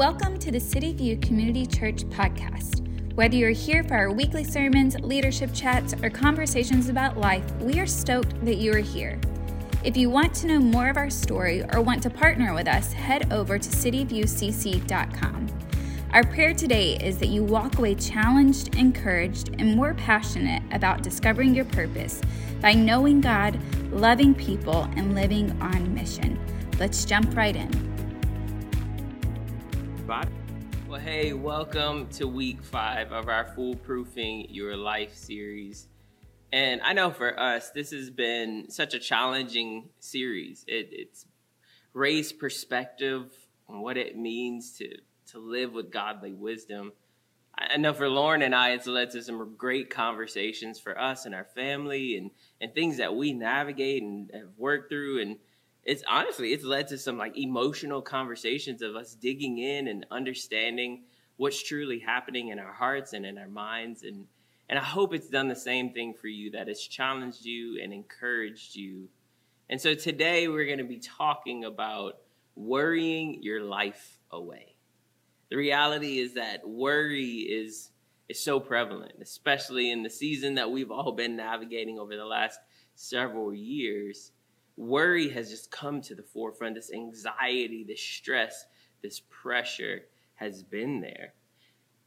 Welcome to the City View Community Church podcast. Whether you're here for our weekly sermons, leadership chats, or conversations about life, we are stoked that you are here. If you want to know more of our story or want to partner with us, head over to cityviewcc.com. Our prayer today is that you walk away challenged, encouraged, and more passionate about discovering your purpose by knowing God, loving people, and living on mission. Let's jump right in. Well, hey, welcome to week five of our Foolproofing Your Life series. And I know for us, this has been such a challenging series. It, it's raised perspective on what it means to, to live with godly wisdom. I know for Lauren and I, it's led to some great conversations for us and our family and, and things that we navigate and have worked through. And it's honestly it's led to some like emotional conversations of us digging in and understanding what's truly happening in our hearts and in our minds and and I hope it's done the same thing for you that it's challenged you and encouraged you. And so today we're going to be talking about worrying your life away. The reality is that worry is is so prevalent, especially in the season that we've all been navigating over the last several years worry has just come to the forefront. This anxiety, this stress, this pressure has been there.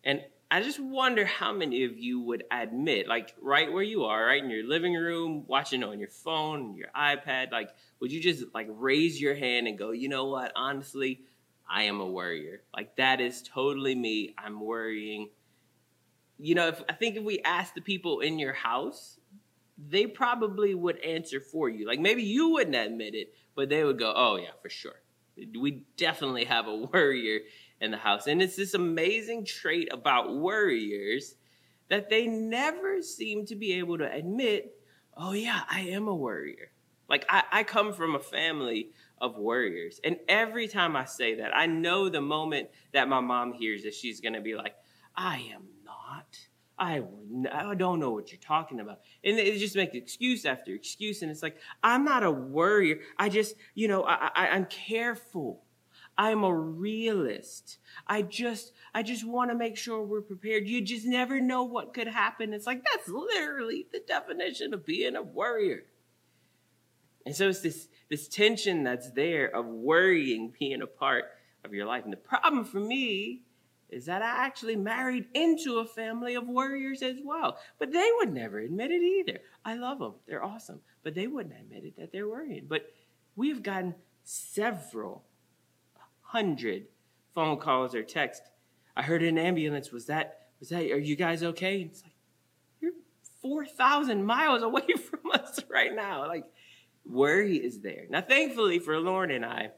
And I just wonder how many of you would admit, like right where you are, right in your living room, watching on your phone, your iPad, like, would you just like raise your hand and go, you know what? Honestly, I am a worrier. Like that is totally me. I'm worrying. You know, if I think if we ask the people in your house, they probably would answer for you. Like maybe you wouldn't admit it, but they would go, "Oh yeah, for sure. We definitely have a worrier in the house." And it's this amazing trait about worriers that they never seem to be able to admit, "Oh yeah, I am a worrier." Like I, I come from a family of worriers, and every time I say that, I know the moment that my mom hears that she's gonna be like, "I am not." I, I don't know what you're talking about. And it just makes excuse after excuse. And it's like, I'm not a worrier. I just, you know, I, I, I'm careful. I'm a realist. I just, I just want to make sure we're prepared. You just never know what could happen. It's like, that's literally the definition of being a worrier. And so it's this, this tension that's there of worrying being a part of your life. And the problem for me is that I actually married into a family of warriors as well. But they would never admit it either. I love them, they're awesome. But they wouldn't admit it that they're worrying. But we've gotten several hundred phone calls or texts. I heard an ambulance. Was that, was that, are you guys okay? And it's like, you're 4,000 miles away from us right now. Like, worry is there. Now, thankfully for Lauren and I,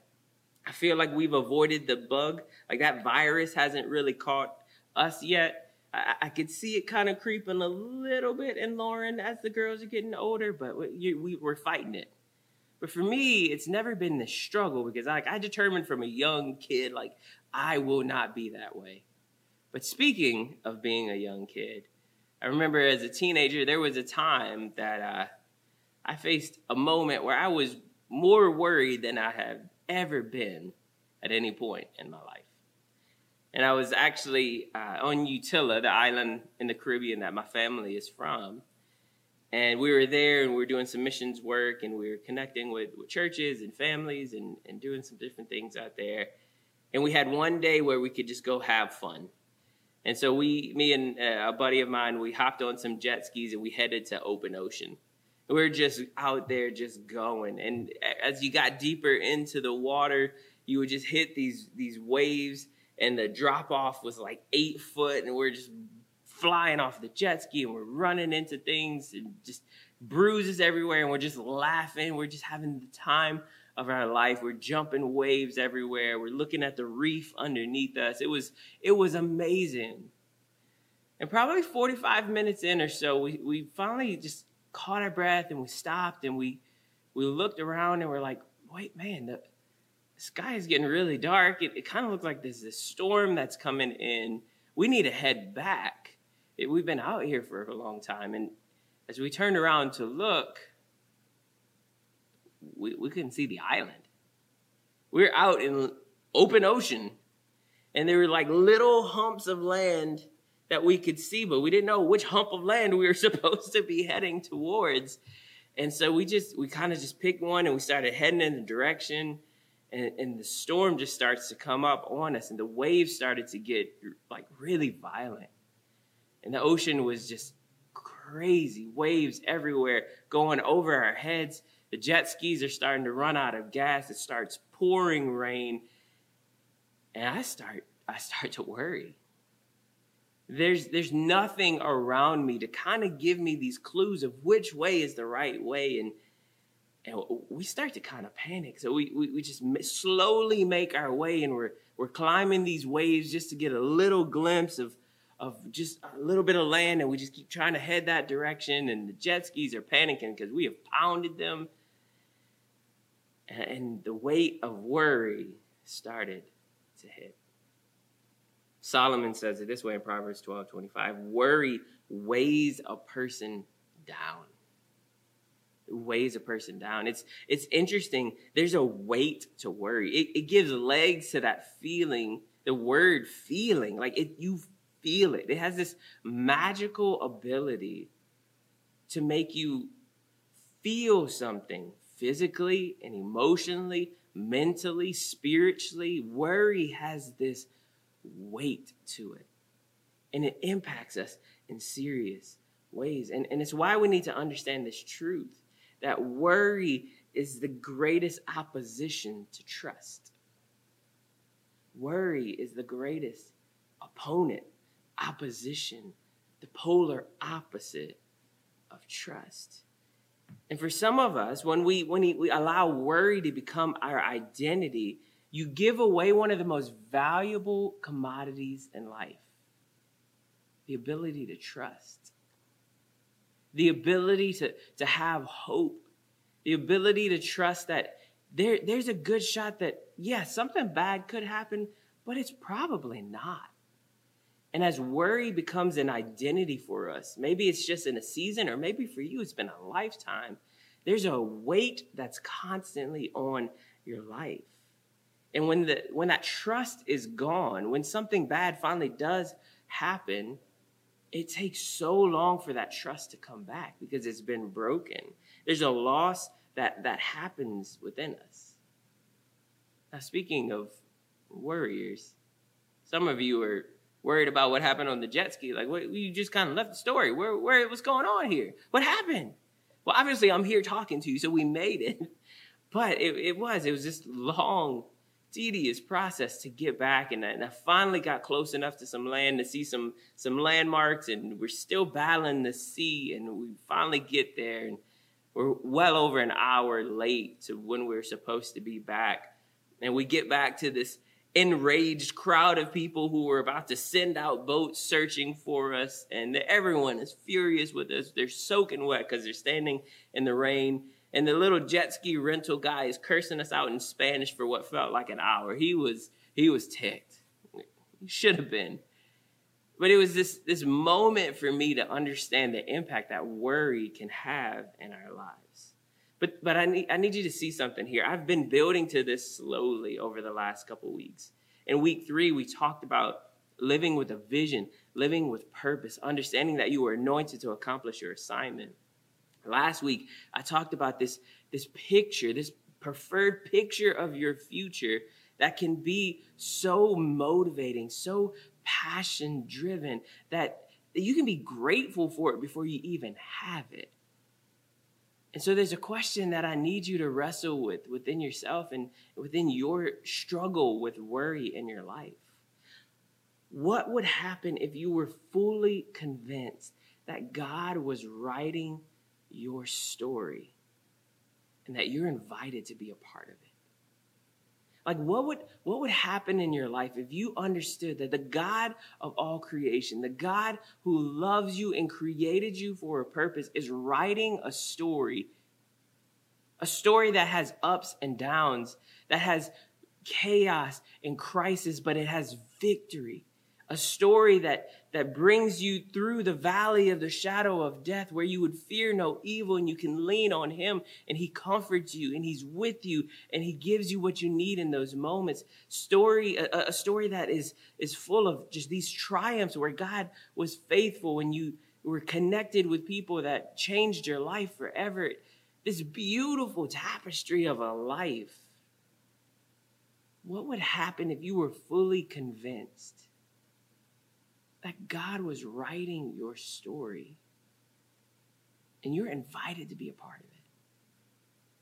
I feel like we've avoided the bug. Like that virus hasn't really caught us yet. I, I could see it kind of creeping a little bit in Lauren as the girls are getting older, but we, we, we're fighting it. But for me, it's never been the struggle because like I determined from a young kid, like I will not be that way. But speaking of being a young kid, I remember as a teenager, there was a time that uh, I faced a moment where I was more worried than I had ever been at any point in my life. And I was actually uh, on Utila, the island in the Caribbean that my family is from. And we were there and we were doing some missions work and we were connecting with, with churches and families and, and doing some different things out there. And we had one day where we could just go have fun. And so we, me and uh, a buddy of mine, we hopped on some jet skis and we headed to open ocean we are just out there just going. And as you got deeper into the water, you would just hit these these waves and the drop off was like eight foot and we're just flying off the jet ski and we're running into things and just bruises everywhere and we're just laughing. We're just having the time of our life. We're jumping waves everywhere. We're looking at the reef underneath us. It was it was amazing. And probably 45 minutes in or so, we, we finally just caught our breath and we stopped and we we looked around and we're like, wait, man, the, sky is getting really dark. It, it kind of looks like there's this storm that's coming in. We need to head back. It, we've been out here for a long time. And as we turned around to look, we, we couldn't see the island. We we're out in open ocean. And there were like little humps of land that we could see, but we didn't know which hump of land we were supposed to be heading towards. And so we just, we kind of just picked one and we started heading in the direction. And, and the storm just starts to come up on us, and the waves started to get like really violent. And the ocean was just crazy, waves everywhere going over our heads. The jet skis are starting to run out of gas. It starts pouring rain. And I start I start to worry. There's there's nothing around me to kind of give me these clues of which way is the right way and and we start to kind of panic. So we, we, we just slowly make our way and we're, we're climbing these waves just to get a little glimpse of, of just a little bit of land. And we just keep trying to head that direction. And the jet skis are panicking because we have pounded them. And the weight of worry started to hit. Solomon says it this way in Proverbs 12 25 worry weighs a person down. It weighs a person down. It's it's interesting. There's a weight to worry. It, it gives legs to that feeling, the word feeling. Like it you feel it. It has this magical ability to make you feel something physically and emotionally, mentally, spiritually. Worry has this weight to it. And it impacts us in serious ways. And, and it's why we need to understand this truth that worry is the greatest opposition to trust. Worry is the greatest opponent, opposition, the polar opposite of trust. And for some of us, when we when we allow worry to become our identity, you give away one of the most valuable commodities in life the ability to trust, the ability to, to have hope, the ability to trust that there, there's a good shot that, yes, yeah, something bad could happen, but it's probably not. And as worry becomes an identity for us, maybe it's just in a season, or maybe for you, it's been a lifetime. There's a weight that's constantly on your life. And when the when that trust is gone, when something bad finally does happen, it takes so long for that trust to come back because it's been broken. There's a loss that that happens within us. Now speaking of warriors, some of you are worried about what happened on the jet ski. Like, what, you just kind of left the story. Where, where, what's going on here? What happened? Well, obviously, I'm here talking to you, so we made it. But it, it was, it was this long tedious process to get back. And I, and I, finally got close enough to some land to see some some landmarks, and we're still battling the sea. And we finally get there, and we're well over an hour late to when we we're supposed to be back. And we get back to this enraged crowd of people who were about to send out boats searching for us, and everyone is furious with us. They're soaking wet because they're standing in the rain and the little jet ski rental guy is cursing us out in Spanish for what felt like an hour. He was he was ticked. He should have been. But it was this this moment for me to understand the impact that worry can have in our lives. But but I need I need you to see something here. I've been building to this slowly over the last couple weeks. In week 3 we talked about living with a vision, living with purpose, understanding that you were anointed to accomplish your assignment. Last week, I talked about this, this picture, this preferred picture of your future that can be so motivating, so passion driven that you can be grateful for it before you even have it. And so there's a question that I need you to wrestle with within yourself and within your struggle with worry in your life. What would happen if you were fully convinced that God was writing your story and that you're invited to be a part of it. Like what would what would happen in your life if you understood that the God of all creation, the God who loves you and created you for a purpose is writing a story a story that has ups and downs, that has chaos and crisis, but it has victory. A story that, that brings you through the valley of the shadow of death where you would fear no evil and you can lean on him and he comforts you and he's with you and he gives you what you need in those moments. Story a, a story that is is full of just these triumphs where god was faithful and you were connected with people that changed your life forever. This beautiful tapestry of a life. What would happen if you were fully convinced that God was writing your story and you're invited to be a part of it.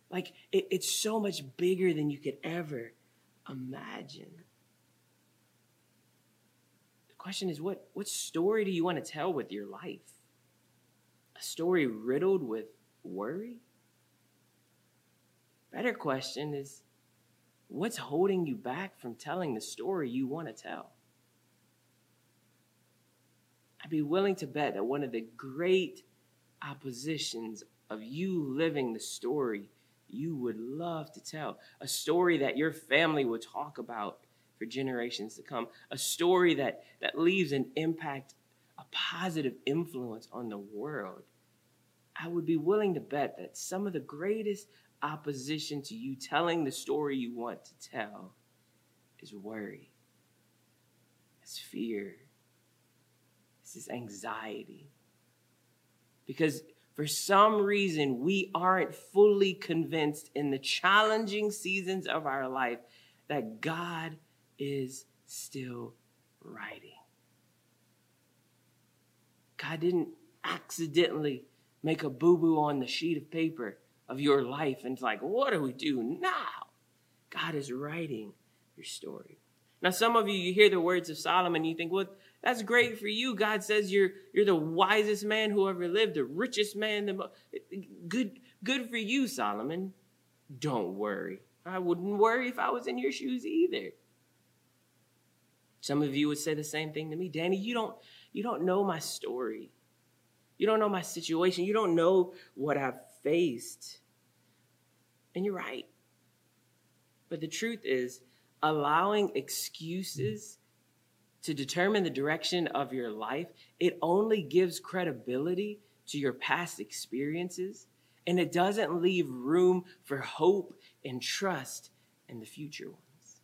Like, it, it's so much bigger than you could ever imagine. The question is what, what story do you want to tell with your life? A story riddled with worry? Better question is what's holding you back from telling the story you want to tell? I'd be willing to bet that one of the great oppositions of you living the story you would love to tell, a story that your family would talk about for generations to come, a story that, that leaves an impact, a positive influence on the world. I would be willing to bet that some of the greatest opposition to you telling the story you want to tell is worry, is fear, is anxiety. Because for some reason, we aren't fully convinced in the challenging seasons of our life that God is still writing. God didn't accidentally make a boo boo on the sheet of paper of your life and it's like, what do we do now? God is writing your story. Now, some of you, you hear the words of Solomon, you think, well, that's great for you. God says you're you're the wisest man who ever lived, the richest man. The good good for you, Solomon. Don't worry. I wouldn't worry if I was in your shoes either. Some of you would say the same thing to me, Danny. You don't you don't know my story. You don't know my situation. You don't know what I've faced. And you're right. But the truth is, allowing excuses to determine the direction of your life, it only gives credibility to your past experiences and it doesn't leave room for hope and trust in the future ones.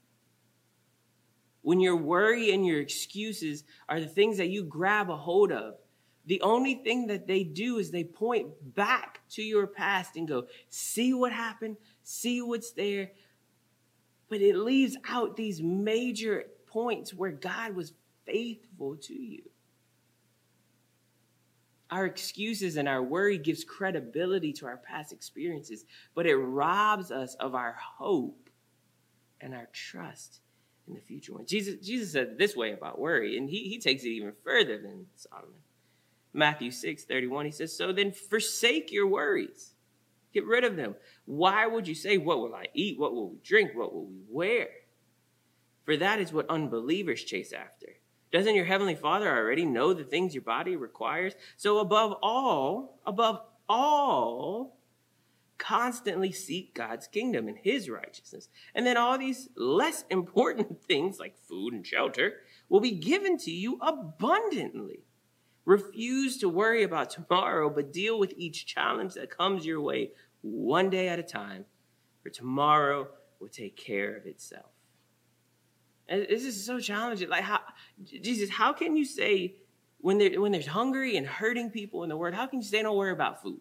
When your worry and your excuses are the things that you grab a hold of, the only thing that they do is they point back to your past and go, see what happened, see what's there. But it leaves out these major points where God was faithful to you. Our excuses and our worry gives credibility to our past experiences, but it robs us of our hope and our trust in the future one. Jesus, Jesus said this way about worry, and he, he takes it even further than Solomon. Matthew 6 31, he says, So then forsake your worries. Get rid of them. Why would you say, What will I eat? What will we drink? What will we wear? For that is what unbelievers chase after. Doesn't your heavenly Father already know the things your body requires? So above all, above all, constantly seek God's kingdom and his righteousness. And then all these less important things like food and shelter will be given to you abundantly. Refuse to worry about tomorrow, but deal with each challenge that comes your way one day at a time, for tomorrow will take care of itself. And this is so challenging. Like how Jesus, how can you say when there when there's hungry and hurting people in the world, how can you say don't worry about food?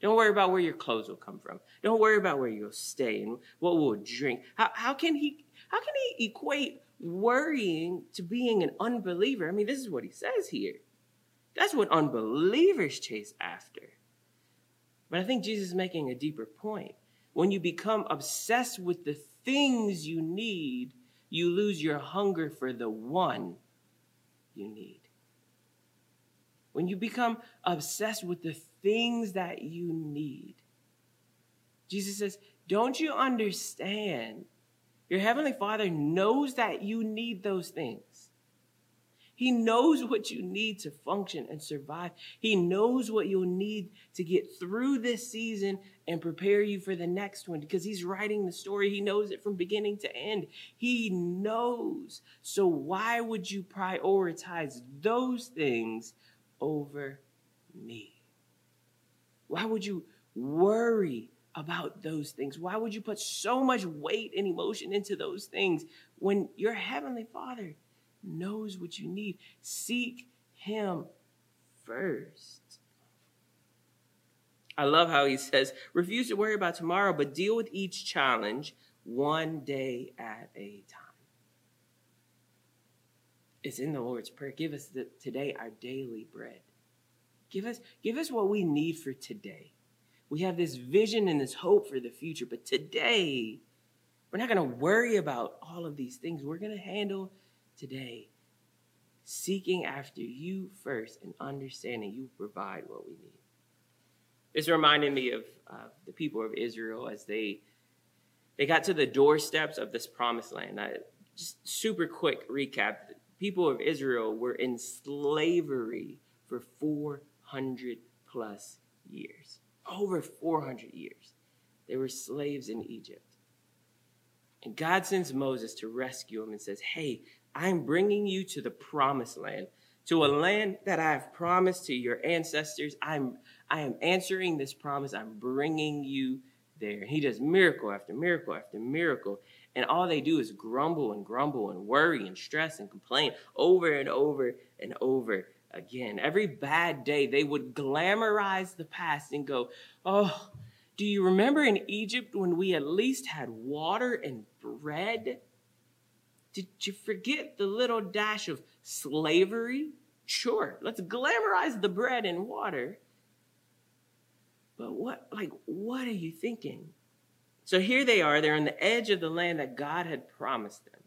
Don't worry about where your clothes will come from. Don't worry about where you'll stay and what we'll drink. How, how can he how can he equate worrying to being an unbeliever? I mean, this is what he says here. That's what unbelievers chase after. But I think Jesus is making a deeper point. When you become obsessed with the things you need you lose your hunger for the one you need. When you become obsessed with the things that you need, Jesus says, Don't you understand? Your Heavenly Father knows that you need those things. He knows what you need to function and survive. He knows what you'll need to get through this season and prepare you for the next one because He's writing the story. He knows it from beginning to end. He knows. So, why would you prioritize those things over me? Why would you worry about those things? Why would you put so much weight and emotion into those things when your Heavenly Father? Knows what you need. Seek Him first. I love how he says, refuse to worry about tomorrow, but deal with each challenge one day at a time. It's in the Lord's Prayer. Give us the, today our daily bread. Give us, give us what we need for today. We have this vision and this hope for the future, but today, we're not going to worry about all of these things. We're going to handle today, seeking after you first and understanding you provide what we need. This reminded me of uh, the people of Israel as they they got to the doorsteps of this promised land. I, just super quick recap: the people of Israel were in slavery for 400 plus years, over 400 years. They were slaves in Egypt. And God sends Moses to rescue them and says, Hey, I'm bringing you to the promised land, to a land that I have promised to your ancestors. I'm, I am answering this promise. I'm bringing you there. He does miracle after miracle after miracle. And all they do is grumble and grumble and worry and stress and complain over and over and over again. Every bad day, they would glamorize the past and go, Oh, do you remember in Egypt when we at least had water and bread? Did you forget the little dash of slavery? Sure, let's glamorize the bread and water. But what, like, what are you thinking? So here they are, they're on the edge of the land that God had promised them.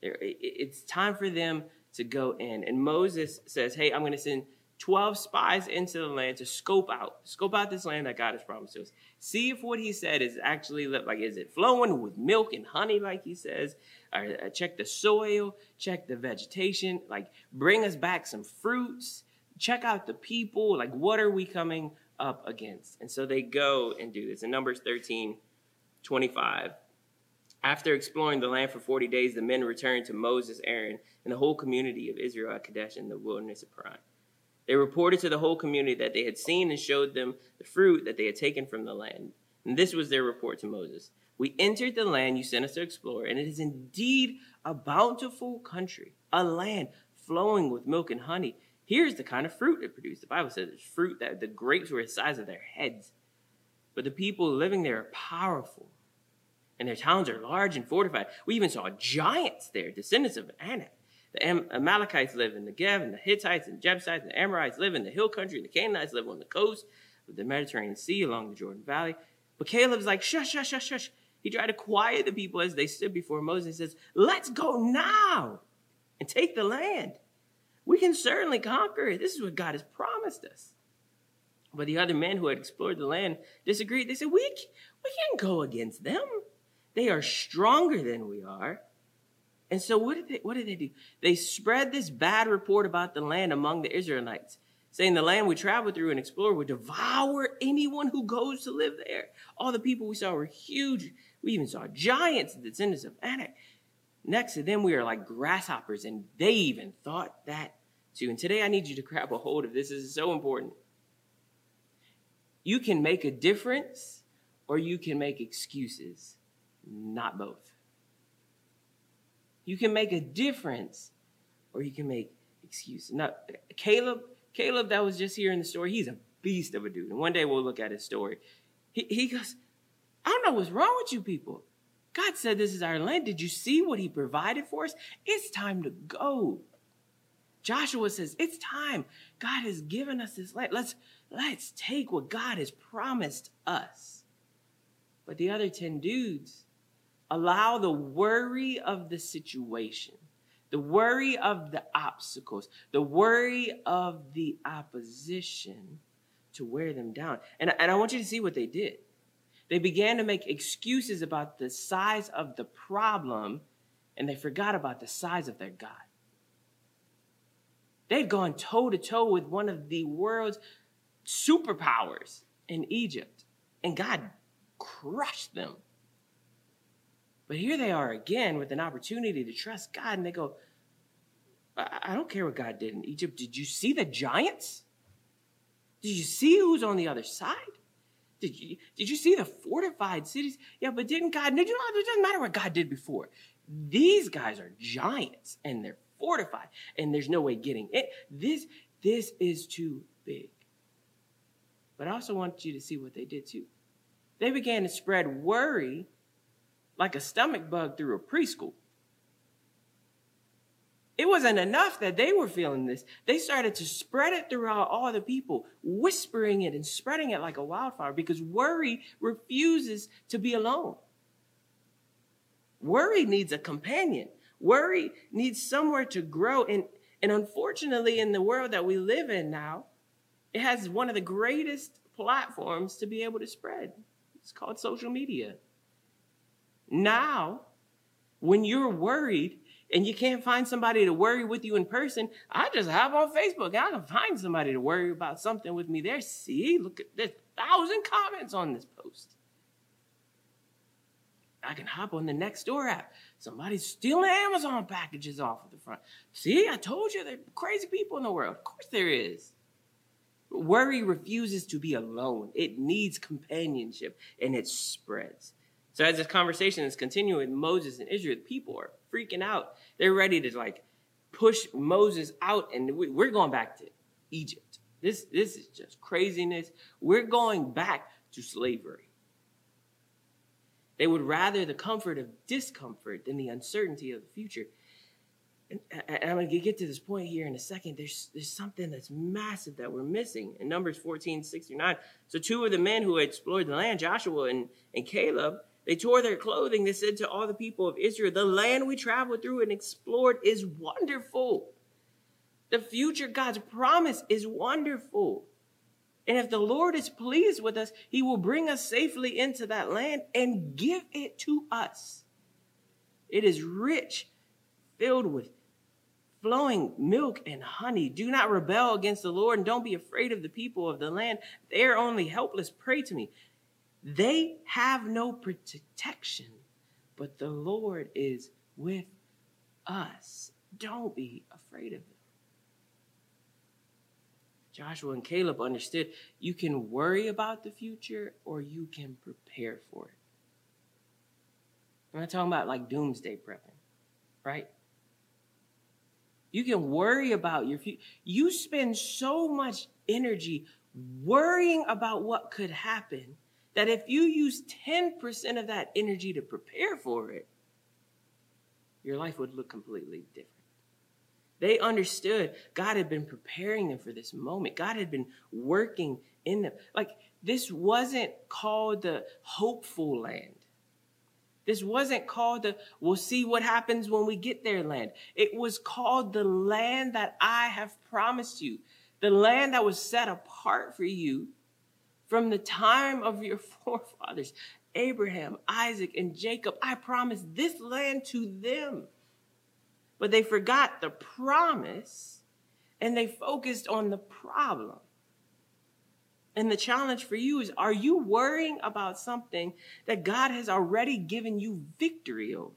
it's time for them to go in. And Moses says, Hey, I'm going to send 12 spies into the land to scope out, scope out this land that God has promised to us. See if what he said is actually like, is it flowing with milk and honey, like he says? Or uh, check the soil, check the vegetation, like bring us back some fruits, check out the people, like what are we coming up against? And so they go and do this. In Numbers 13, 25, after exploring the land for 40 days, the men returned to Moses, Aaron, and the whole community of Israel at Kadesh in the wilderness of Paran. They reported to the whole community that they had seen and showed them the fruit that they had taken from the land. And this was their report to Moses. We entered the land you sent us to explore, and it is indeed a bountiful country, a land flowing with milk and honey. Here's the kind of fruit it produced. The Bible says it's fruit that the grapes were the size of their heads. But the people living there are powerful, and their towns are large and fortified. We even saw giants there, descendants of Anak. The Amalekites live in the Negev, and the Hittites and Jebusites and the Amorites live in the hill country, and the Canaanites live on the coast of the Mediterranean Sea along the Jordan Valley. But Caleb's like, shush, shush, shush, shush. He tried to quiet the people as they stood before Moses and says, Let's go now and take the land. We can certainly conquer it. This is what God has promised us. But the other men who had explored the land disagreed. They said, We, we can't go against them. They are stronger than we are. And so what did they what did they do? They spread this bad report about the land among the Israelites, saying the land we traveled through and explored would devour anyone who goes to live there. All the people we saw were huge. We even saw giants, the descendants of Anak. Next to them, we are like grasshoppers, and they even thought that too. And today I need you to grab a hold of this. This is so important. You can make a difference or you can make excuses, not both. You can make a difference or you can make excuses. Now, Caleb, Caleb that was just here in the story, he's a beast of a dude. And one day we'll look at his story. He, he goes, I don't know what's wrong with you people. God said this is our land. Did you see what he provided for us? It's time to go. Joshua says, it's time. God has given us this land. Let's, let's take what God has promised us. But the other 10 dudes, Allow the worry of the situation, the worry of the obstacles, the worry of the opposition to wear them down. And, and I want you to see what they did. They began to make excuses about the size of the problem, and they forgot about the size of their God. They'd gone toe to toe with one of the world's superpowers in Egypt, and God crushed them. But here they are again with an opportunity to trust God, and they go, I don't care what God did in Egypt. Did you see the giants? Did you see who's on the other side? Did you, did you see the fortified cities? Yeah, but didn't God? Did you know, it doesn't matter what God did before. These guys are giants and they're fortified and there's no way getting it. This, this is too big. But I also want you to see what they did too. They began to spread worry like a stomach bug through a preschool. It wasn't enough that they were feeling this. They started to spread it throughout all the people, whispering it and spreading it like a wildfire because worry refuses to be alone. Worry needs a companion. Worry needs somewhere to grow. And, and unfortunately, in the world that we live in now, it has one of the greatest platforms to be able to spread. It's called social media. Now, when you're worried and you can't find somebody to worry with you in person, I just hop on Facebook. I can find somebody to worry about something with me there. See, look at this thousand comments on this post. I can hop on the Nextdoor app. Somebody's stealing Amazon packages off of the front. See, I told you there are crazy people in the world. Of course there is. Worry refuses to be alone. It needs companionship and it spreads. So as this conversation is continuing with Moses and Israel, people are freaking out. They're ready to like push Moses out and we're going back to Egypt. This, this is just craziness. We're going back to slavery. They would rather the comfort of discomfort than the uncertainty of the future. And, and I'm going to get to this point here in a second. There's, there's something that's massive that we're missing. In Numbers 14, 69. So, two of the men who explored the land, Joshua and, and Caleb, they tore their clothing. They said to all the people of Israel, The land we traveled through and explored is wonderful. The future God's promise is wonderful. And if the Lord is pleased with us, he will bring us safely into that land and give it to us. It is rich, filled with flowing milk and honey. Do not rebel against the Lord and don't be afraid of the people of the land. They are only helpless Prey to me. They have no protection, but the Lord is with us. Don't be afraid of them. Joshua and Caleb understood you can worry about the future or you can prepare for it. I'm not talking about like doomsday prepping, right? You can worry about your future. You spend so much energy worrying about what could happen that if you use 10% of that energy to prepare for it, your life would look completely different. They understood God had been preparing them for this moment. God had been working in them. Like this wasn't called the hopeful land. This wasn't called the we'll see what happens when we get there land. It was called the land that I have promised you. The land that was set apart for you from the time of your forefathers, Abraham, Isaac, and Jacob. I promised this land to them. But they forgot the promise and they focused on the problem. And the challenge for you is are you worrying about something that God has already given you victory over?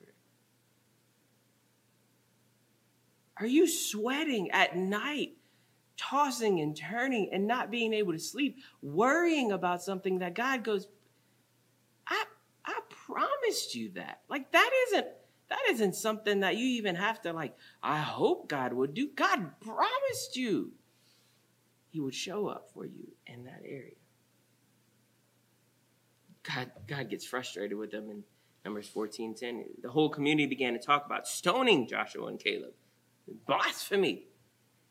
Are you sweating at night, tossing and turning and not being able to sleep, worrying about something that God goes, I, I promised you that? Like, that isn't that isn't something that you even have to like, I hope God would do. God promised you he would show up for you in that area. God, God gets frustrated with them in Numbers 14 10. The whole community began to talk about stoning Joshua and Caleb. Blasphemy.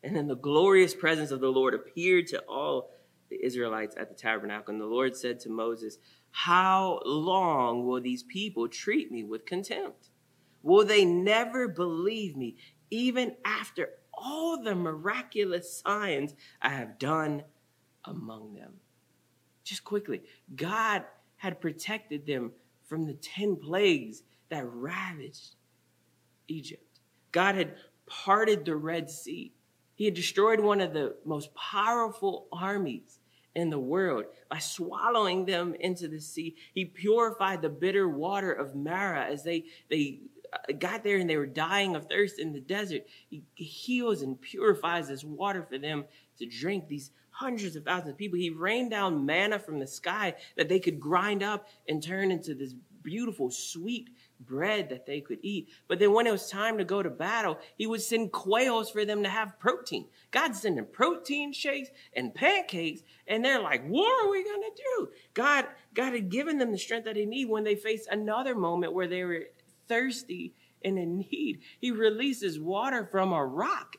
And then the glorious presence of the Lord appeared to all the Israelites at the tabernacle. And the Lord said to Moses, How long will these people treat me with contempt? Will they never believe me, even after all the miraculous signs I have done among them? Just quickly, God had protected them from the 10 plagues that ravaged Egypt. God had parted the Red Sea. He had destroyed one of the most powerful armies in the world by swallowing them into the sea. He purified the bitter water of Marah as they, they uh, got there and they were dying of thirst in the desert. He heals and purifies this water for them to drink. These hundreds of thousands of people. He rained down manna from the sky that they could grind up and turn into this beautiful, sweet bread that they could eat. But then when it was time to go to battle, he would send quails for them to have protein. God's sending protein shakes and pancakes, and they're like, what are we going to do? God, God had given them the strength that they need when they faced another moment where they were thirsty and in need. He releases water from a rock.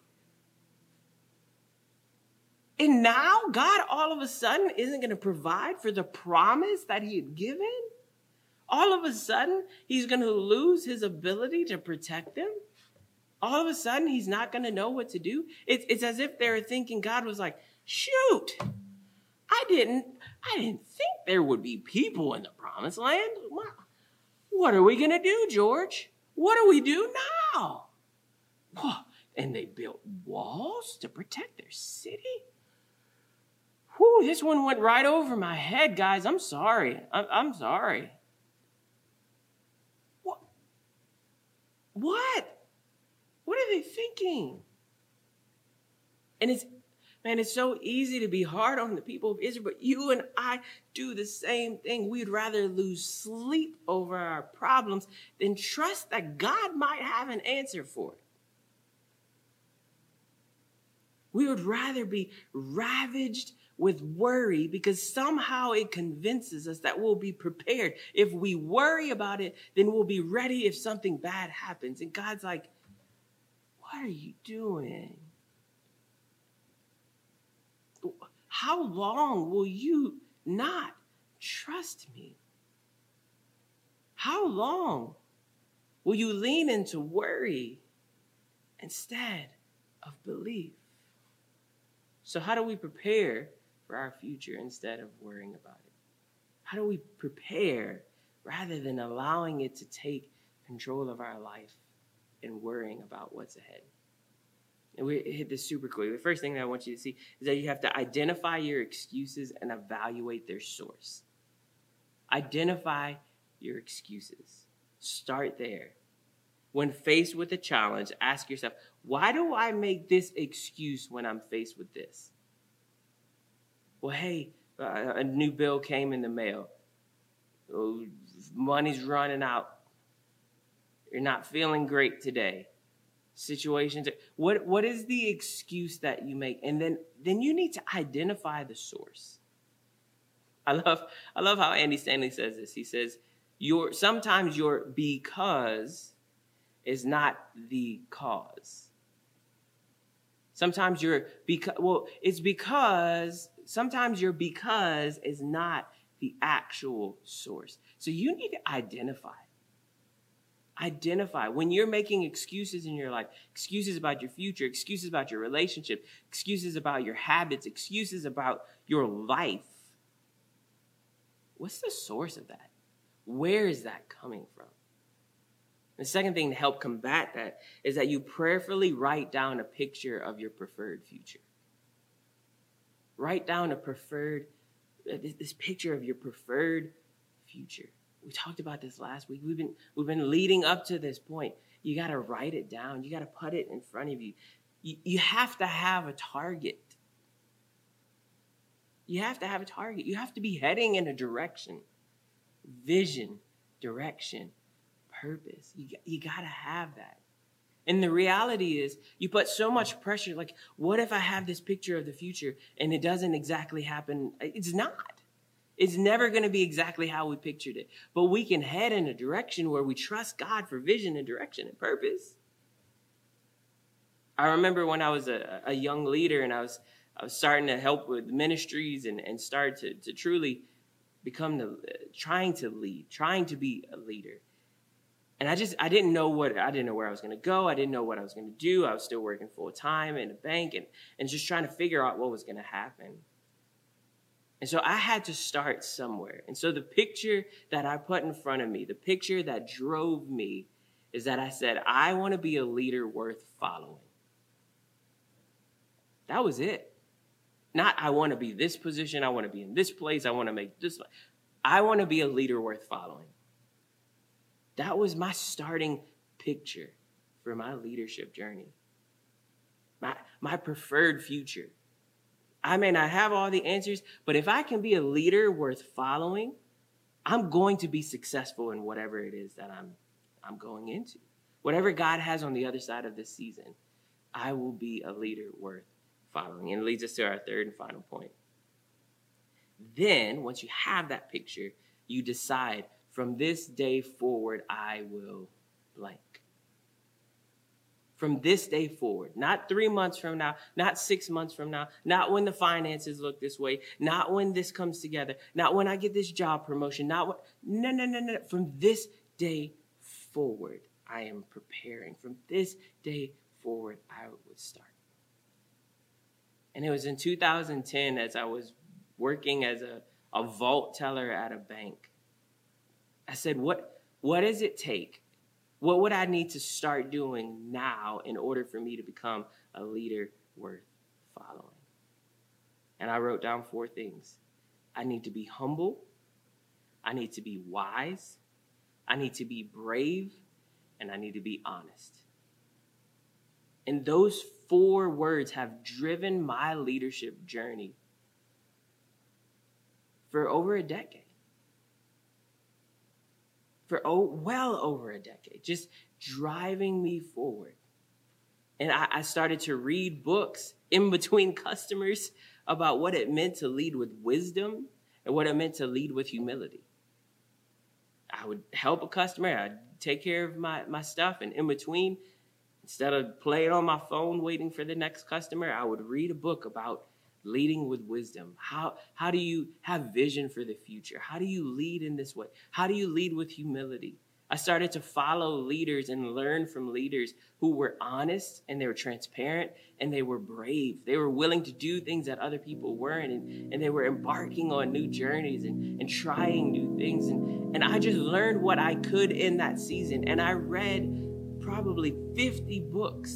And now God all of a sudden isn't going to provide for the promise that he had given? All of a sudden he's going to lose his ability to protect them. All of a sudden he's not going to know what to do. It's, it's as if they're thinking God was like, shoot, I didn't, I didn't think there would be people in the promised land. What are we going to do, George? What do we do now? And they built walls to protect their city. Whew, this one went right over my head, guys. I'm sorry. I'm, I'm sorry. What? What are they thinking? And it's, man, it's so easy to be hard on the people of Israel, but you and I do the same thing. We'd rather lose sleep over our problems than trust that God might have an answer for it. We would rather be ravaged with worry because somehow it convinces us that we'll be prepared. If we worry about it, then we'll be ready if something bad happens. And God's like, What are you doing? How long will you not trust me? How long will you lean into worry instead of belief? So, how do we prepare for our future instead of worrying about it? How do we prepare rather than allowing it to take control of our life and worrying about what's ahead? And we hit this super quick. The first thing that I want you to see is that you have to identify your excuses and evaluate their source. Identify your excuses. Start there. When faced with a challenge, ask yourself, why do I make this excuse when I'm faced with this? Well, hey, a new bill came in the mail. Oh, money's running out. You're not feeling great today. Situations. What what is the excuse that you make? And then then you need to identify the source. I love I love how Andy Stanley says this. He says, your sometimes your because is not the cause. Sometimes you're because well, it's because sometimes your because is not the actual source. So you need to identify. Identify when you're making excuses in your life, excuses about your future, excuses about your relationship, excuses about your habits, excuses about your life. What's the source of that? Where is that coming from? The second thing to help combat that is that you prayerfully write down a picture of your preferred future. Write down a preferred, uh, this, this picture of your preferred future. We talked about this last week. We've been, we've been leading up to this point. You got to write it down. You got to put it in front of you. you. You have to have a target. You have to have a target. You have to be heading in a direction, vision, direction, purpose. You, you got to have that. And the reality is, you put so much pressure. Like, what if I have this picture of the future and it doesn't exactly happen? It's not. It's never going to be exactly how we pictured it. But we can head in a direction where we trust God for vision and direction and purpose. I remember when I was a, a young leader and I was, I was starting to help with ministries and, and start to, to truly become the, trying to lead, trying to be a leader and I just I didn't know what I didn't know where I was going to go. I didn't know what I was going to do. I was still working full time in a bank and and just trying to figure out what was going to happen. And so I had to start somewhere. And so the picture that I put in front of me, the picture that drove me is that I said I want to be a leader worth following. That was it. Not, I want to be this position. I want to be in this place. I want to make this. I want to be a leader worth following. That was my starting picture for my leadership journey. My, my preferred future. I may not have all the answers, but if I can be a leader worth following, I'm going to be successful in whatever it is that I'm I'm going into. Whatever God has on the other side of this season, I will be a leader worth following. And it leads us to our third and final point. Then, once you have that picture, you decide from this day forward, I will blank. From this day forward, not three months from now, not six months from now, not when the finances look this way, not when this comes together, not when I get this job promotion, not what, no, no, no, no. From this day forward, I am preparing. From this day forward, I would start. And it was in 2010 as I was working as a, a vault teller at a bank. I said, what, what does it take? What would I need to start doing now in order for me to become a leader worth following? And I wrote down four things. I need to be humble. I need to be wise. I need to be brave. And I need to be honest. And those four words have driven my leadership journey for over a decade. For oh, well over a decade, just driving me forward. And I, I started to read books in between customers about what it meant to lead with wisdom and what it meant to lead with humility. I would help a customer, I'd take care of my, my stuff, and in between, Instead of playing on my phone waiting for the next customer, I would read a book about leading with wisdom. How, how do you have vision for the future? How do you lead in this way? How do you lead with humility? I started to follow leaders and learn from leaders who were honest and they were transparent and they were brave. They were willing to do things that other people weren't and, and they were embarking on new journeys and, and trying new things. And, and I just learned what I could in that season. And I read probably 50 books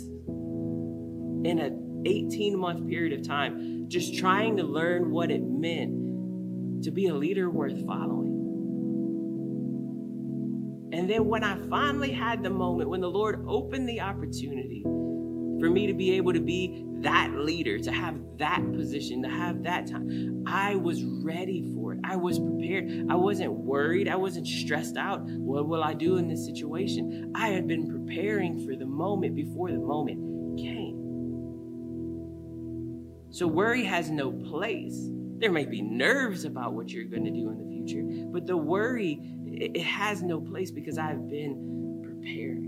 in an 18 month period of time, just trying to learn what it meant to be a leader worth following. And then when I finally had the moment, when the Lord opened the opportunity for me to be able to be that leader, to have that position, to have that time, I was ready for it. I was prepared. I wasn't worried. I wasn't stressed out. What will I do in this situation? I had been preparing for the moment before the moment So worry has no place. There may be nerves about what you're going to do in the future, but the worry, it has no place because I've been prepared.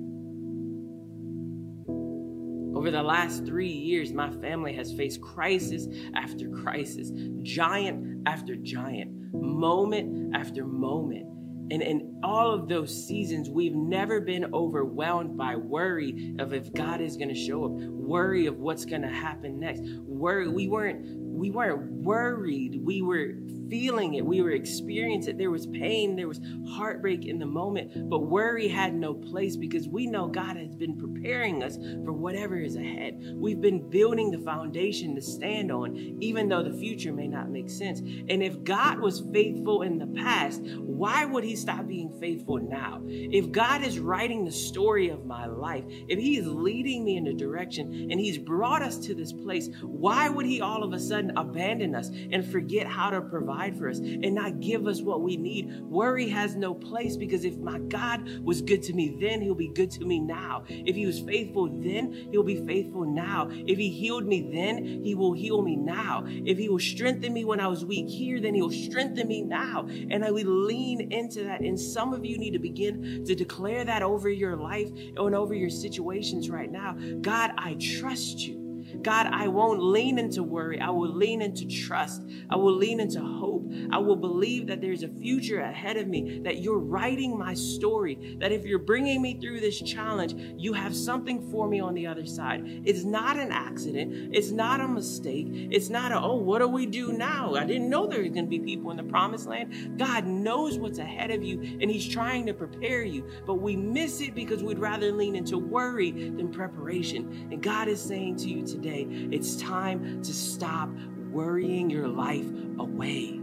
Over the last three years, my family has faced crisis after crisis, giant after giant, moment after moment. And in all of those seasons, we've never been overwhelmed by worry of if God is going to show up, worry of what's going to happen next. Worry, we weren't we weren't worried. We were feeling it. We were experiencing it. There was pain. There was heartbreak in the moment. But worry had no place because we know God has been preparing us for whatever is ahead. We've been building the foundation to stand on, even though the future may not make sense. And if God was faithful in the past, why would He stop being faithful now? If God is writing the story of my life, if He is leading me in a direction and He's brought us to this place, why would He all of a sudden abandon us and forget how to provide for us and not give us what we need. Worry has no place because if my God was good to me then, he'll be good to me now. If he was faithful then, he'll be faithful now. If he healed me then, he will heal me now. If he will strengthen me when I was weak here, then he'll strengthen me now. And I will lean into that. And some of you need to begin to declare that over your life and over your situations right now. God, I trust you. God, I won't lean into worry. I will lean into trust. I will lean into hope. I will believe that there's a future ahead of me, that you're writing my story, that if you're bringing me through this challenge, you have something for me on the other side. It's not an accident. It's not a mistake. It's not a, oh, what do we do now? I didn't know there was going to be people in the promised land. God knows what's ahead of you, and He's trying to prepare you. But we miss it because we'd rather lean into worry than preparation. And God is saying to you today, it's time to stop worrying your life away.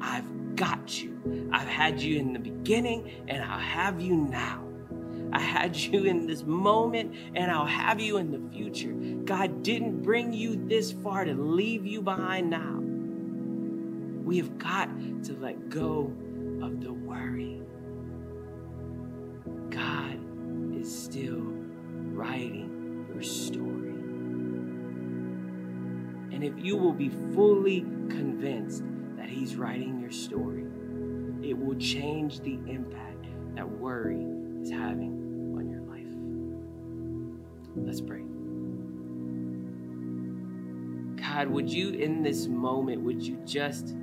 I've got you. I've had you in the beginning, and I'll have you now. I had you in this moment and I'll have you in the future. God didn't bring you this far to leave you behind now. We have got to let go of the worry. God is still writing your story. And if you will be fully convinced that He's writing your story, it will change the impact that worry is having on your life. Let's pray. God, would you in this moment, would you just,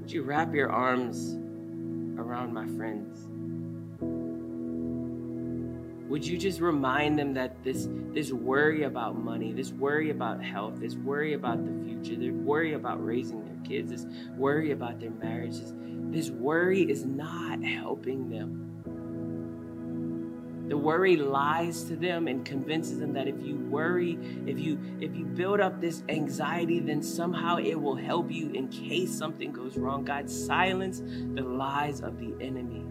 would you wrap your arms around my friends? Would you just remind them that this, this worry about money, this worry about health, this worry about the future, this worry about raising their kids, this worry about their marriages, this worry is not helping them. The worry lies to them and convinces them that if you worry, if you if you build up this anxiety, then somehow it will help you in case something goes wrong. God silence the lies of the enemy.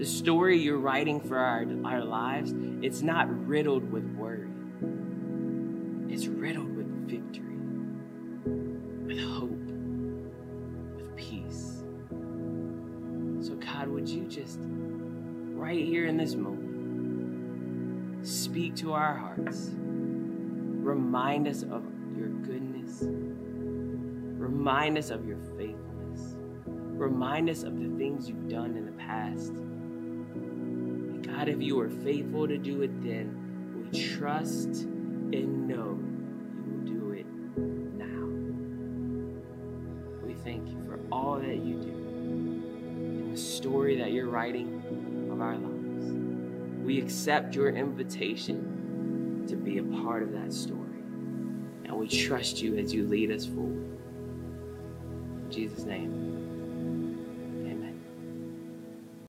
The story you're writing for our, our lives, it's not riddled with worry. It's riddled with victory, with hope, with peace. So God, would you just right here in this moment, speak to our hearts. Remind us of your goodness. Remind us of your faithfulness. Remind us of the things you've done in the past. God, if you are faithful to do it then, we trust and know you will do it now. We thank you for all that you do and the story that you're writing of our lives. We accept your invitation to be a part of that story. And we trust you as you lead us forward. In Jesus' name.